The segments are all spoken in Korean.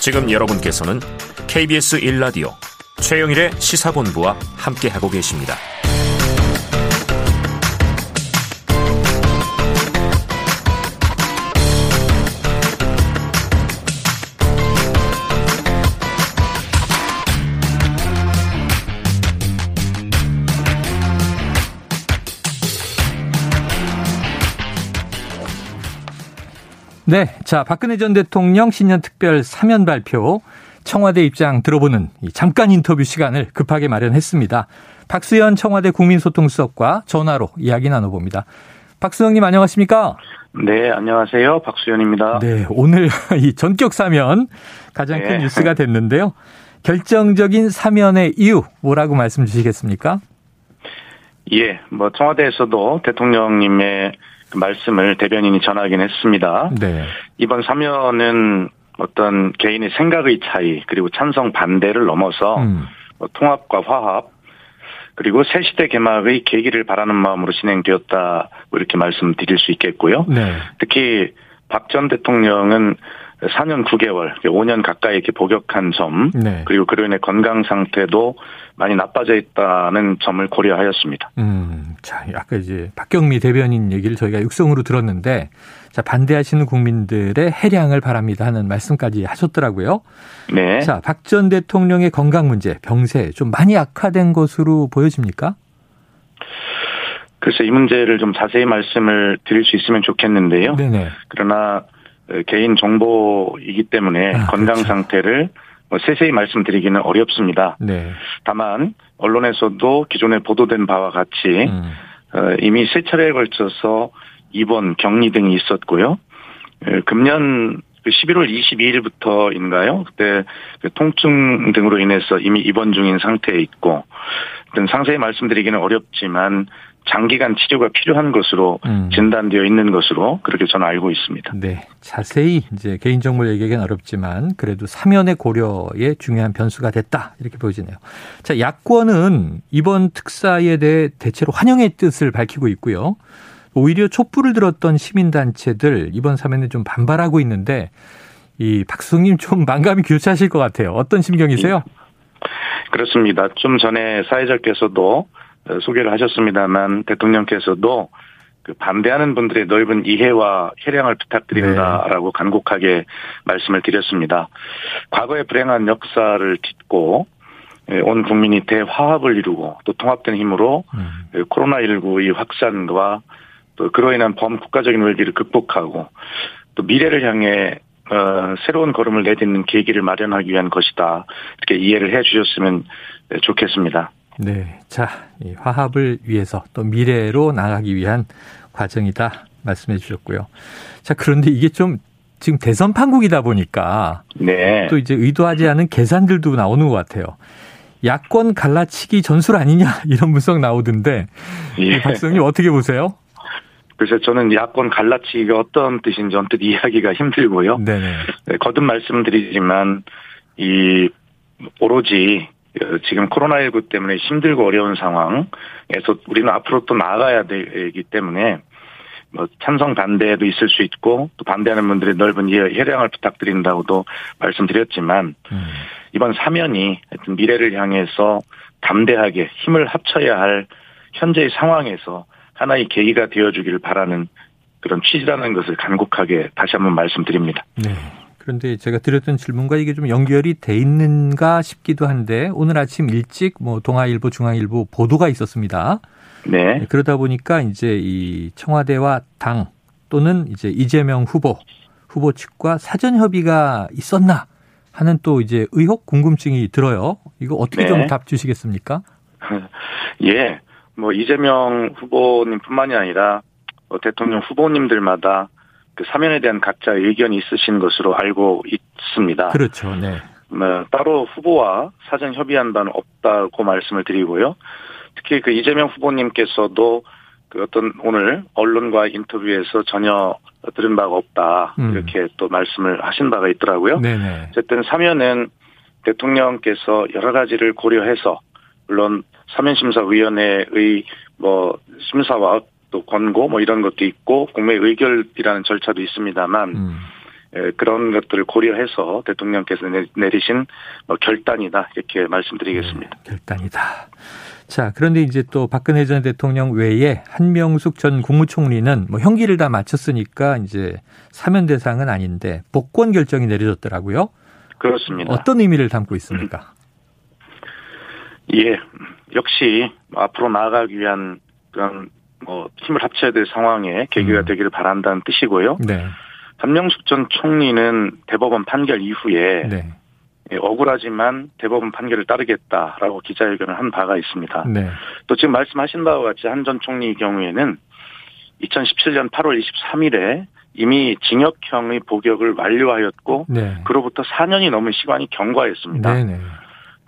지금 여러분께서는 KBS 1라디오 최영일의 시사본부와 함께하고 계십니다. 네. 자, 박근혜 전 대통령 신년 특별 사면 발표 청와대 입장 들어보는 잠깐 인터뷰 시간을 급하게 마련했습니다. 박수현 청와대 국민소통수석과 전화로 이야기 나눠봅니다. 박수영님 안녕하십니까? 네, 안녕하세요. 박수현입니다. 네, 오늘 이 전격 사면 가장 큰 네. 뉴스가 됐는데요. 결정적인 사면의 이유 뭐라고 말씀 주시겠습니까? 예, 뭐 청와대에서도 대통령님의 그 말씀을 대변인이 전하긴 했습니다. 네. 이번 사면은 어떤 개인의 생각의 차이 그리고 찬성 반대를 넘어서 음. 뭐 통합과 화합 그리고 새 시대 개막의 계기를 바라는 마음으로 진행되었다 이렇게 말씀드릴 수 있겠고요. 네. 특히 박 전 대통령은 4년 9개월, 5년 가까이 이렇게 복역한 점, 네. 그리고 그로 인해 건강 상태도 많이 나빠져 있다는 점을 고려하였습니다. 음, 자, 아까 이제 박경미 대변인 얘기를 저희가 육성으로 들었는데, 자, 반대하시는 국민들의 해량을 바랍니다 하는 말씀까지 하셨더라고요. 네. 자, 박 전 대통령의 건강 문제, 병세 좀 많이 악화된 것으로 보여집니까? 글쎄 이 문제를 좀 자세히 말씀을 드릴 수 있으면 좋겠는데요. 네네. 그러나 개인 정보이기 때문에 아, 건강 그렇죠. 상태를 뭐 세세히 말씀드리기는 어렵습니다. 네. 다만 언론에서도 기존에 보도된 바와 같이 음. 어, 이미 세 차례에 걸쳐서 입원, 격리 등이 있었고요. 금년 11월 그 22일부터인가요? 그때 그 통증 등으로 인해서 이미 입원 중인 상태에 있고, 상세히 말씀드리기는 어렵지만 장기간 치료가 필요한 것으로 음. 진단되어 있는 것으로 그렇게 저는 알고 있습니다. 네. 자세히 이제 개인정보 얘기하기는 어렵지만 그래도 사면의 고려에 중요한 변수가 됐다. 이렇게 보여지네요. 자, 야권은 이번 특사에 대해 대체로 환영의 뜻을 밝히고 있고요. 오히려 촛불을 들었던 시민단체들 이번 사면에 좀 반발하고 있는데 이 박수님 좀 만감이 교차하실 것 같아요. 어떤 심경이세요? 그렇습니다. 좀 전에 사회자께서도 소개를 하셨습니다만 대통령께서도 그 반대하는 분들의 넓은 이해와 해량을 부탁드린다라고 네. 간곡하게 말씀을 드렸습니다. 과거의 불행한 역사를 딛고 예, 온 국민이 대화합을 이루고 또 통합된 힘으로 음. 코로나19의 확산과 또 그로 인한 범국가적인 위기를 극복하고 또 미래를 향해 어, 새로운 걸음을 내딛는 계기를 마련하기 위한 것이다. 이렇게 이해를 해 주셨으면 좋겠습니다. 네. 자, 이 화합을 위해서 또 미래로 나가기 위한 과정이다 말씀해 주셨고요. 자, 그런데 이게 좀 지금 대선 판국이다 보니까 네. 또 이제 의도하지 않은 계산들도 나오는 것 같아요. 야권 갈라치기 전술 아니냐 이런 분석 나오던데 예. 박수님 어떻게 보세요? 그래서 저는 야권 갈라치기가 어떤 뜻인지 언뜻 이해하기가 힘들고요. 네, 거듭 말씀드리지만 이 오로지 지금 코로나19 때문에 힘들고 어려운 상황에서 우리는 앞으로 또 나아가야 되기 때문에 뭐 찬성 반대도 있을 수 있고 또 반대하는 분들의 넓은 이해 량을 부탁드린다고도 말씀드렸지만 음. 이번 사면이 하여튼 미래를 향해서 담대하게 힘을 합쳐야 할 현재의 상황에서 하나의 계기가 되어주기를 바라는 그런 취지라는 것을 간곡하게 다시 한번 말씀드립니다. 네. 그런데 제가 드렸던 질문과 이게 좀 연결이 돼 있는가 싶기도 한데 오늘 아침 일찍 뭐 동아일보, 중앙일보 보도가 있었습니다. 네. 네. 그러다 보니까 이제 이 청와대와 당 또는 이제 이재명 후보 후보 측과 사전 협의가 있었나 하는 또 이제 의혹 궁금증이 들어요. 이거 어떻게 네. 좀답 주시겠습니까? 예. 뭐 이재명 후보님뿐만이 아니라 뭐 대통령 후보님들마다 그 사면에 대한 각자 의견이 있으신 것으로 알고 있습니다. 그렇죠. 네. 뭐 따로 후보와 사전 협의한 바는 없다고 말씀을 드리고요. 특히 그 이재명 후보님께서도 그 어떤 오늘 언론과 인터뷰에서 전혀 들은 바가 없다 음. 이렇게 또 말씀을 하신 바가 있더라고요. 네네. 어쨌든 사면은 대통령께서 여러 가지를 고려해서 물론 사면심사위원회의 뭐 심사와 또 권고 뭐 이런 것도 있고 국내 의결이라는 절차도 있습니다만 음. 그런 것들을 고려해서 대통령께서 내리신 뭐 결단이다 이렇게 말씀드리겠습니다. 네, 결단이다. 자, 그런데 이제 또 박근혜 전 대통령 외에 한명숙 전 국무총리는 뭐 형기를 다 마쳤으니까 이제 사면 대상은 아닌데 복권 결정이 내려졌더라고요. 그렇습니다. 어떤 의미를 담고 있습니까? 예, 역시 앞으로 나아가기 위한 그런 뭐 힘을 합쳐야 될 상황에 계기가 음. 되기를 바란다는 뜻이고요. 네. 한명숙 전 총리는 대법원 판결 이후에 네. 예, 억울하지만 대법원 판결을 따르겠다라고 기자회견을 한 바가 있습니다. 네. 또 지금 말씀하신 바와 같이 한 전 총리의 경우에는 2017년 8월 23일에 이미 징역형의 복역을 완료하였고 네. 그로부터 4년이 넘은 시간이 경과했습니다. 네, 네.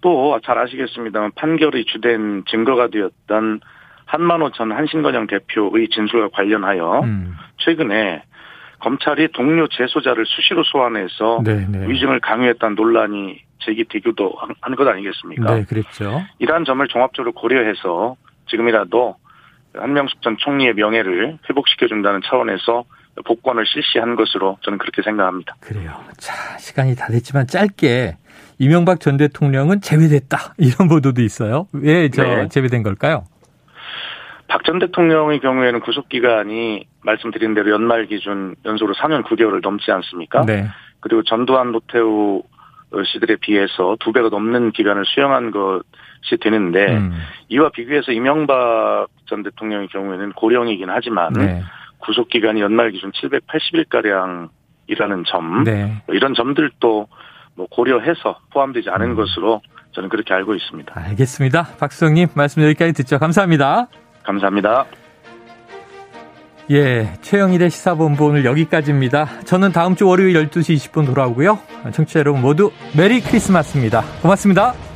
또잘 아시겠습니다만 판결의 주된 증거가 되었던 한만호 전 한신건영 대표의 진술과 관련하여 음. 최근에 검찰이 동료 재소자를 수시로 소환해서 네네. 네. 위증을 강요했다는 논란이 제기되기도 한 것 아니겠습니까? 네, 그랬죠. 이러한 점을 종합적으로 고려해서 지금이라도 한명숙 전 총리의 명예를 회복시켜준다는 차원에서 복권을 실시한 것으로 저는 그렇게 생각합니다. 그래요. 자, 시간이 다 됐지만 짧게 이명박 전 대통령은 제외됐다. 이런 보도도 있어요. 왜저 네. 제외된 걸까요? 박 전 대통령의 경우에는 구속 기간이 말씀드린 대로 연말 기준 연소로 4년 9개월을 넘지 않습니까? 네. 그리고 전두환 노태우 씨들에 비해서 두 배가 넘는 기간을 수용한 것이 되는데 음. 이와 비교해서 이명박 전 대통령의 경우에는 고령이긴 하지만 네. 구속 기간이 연말 기준 780일 가량이라는 점 네. 이런 점들도 뭐 고려해서 포함되지 않은 음. 것으로 저는 그렇게 알고 있습니다. 알겠습니다. 박수영님 말씀 여기까지 듣죠. 감사합니다. 감사합니다. 예, 최영일의 시사본부 오늘 여기까지입니다. 저는 다음 주 월요일 12시 20분 돌아오고요. 청취자 여러분 모두 메리 크리스마스입니다. 고맙습니다.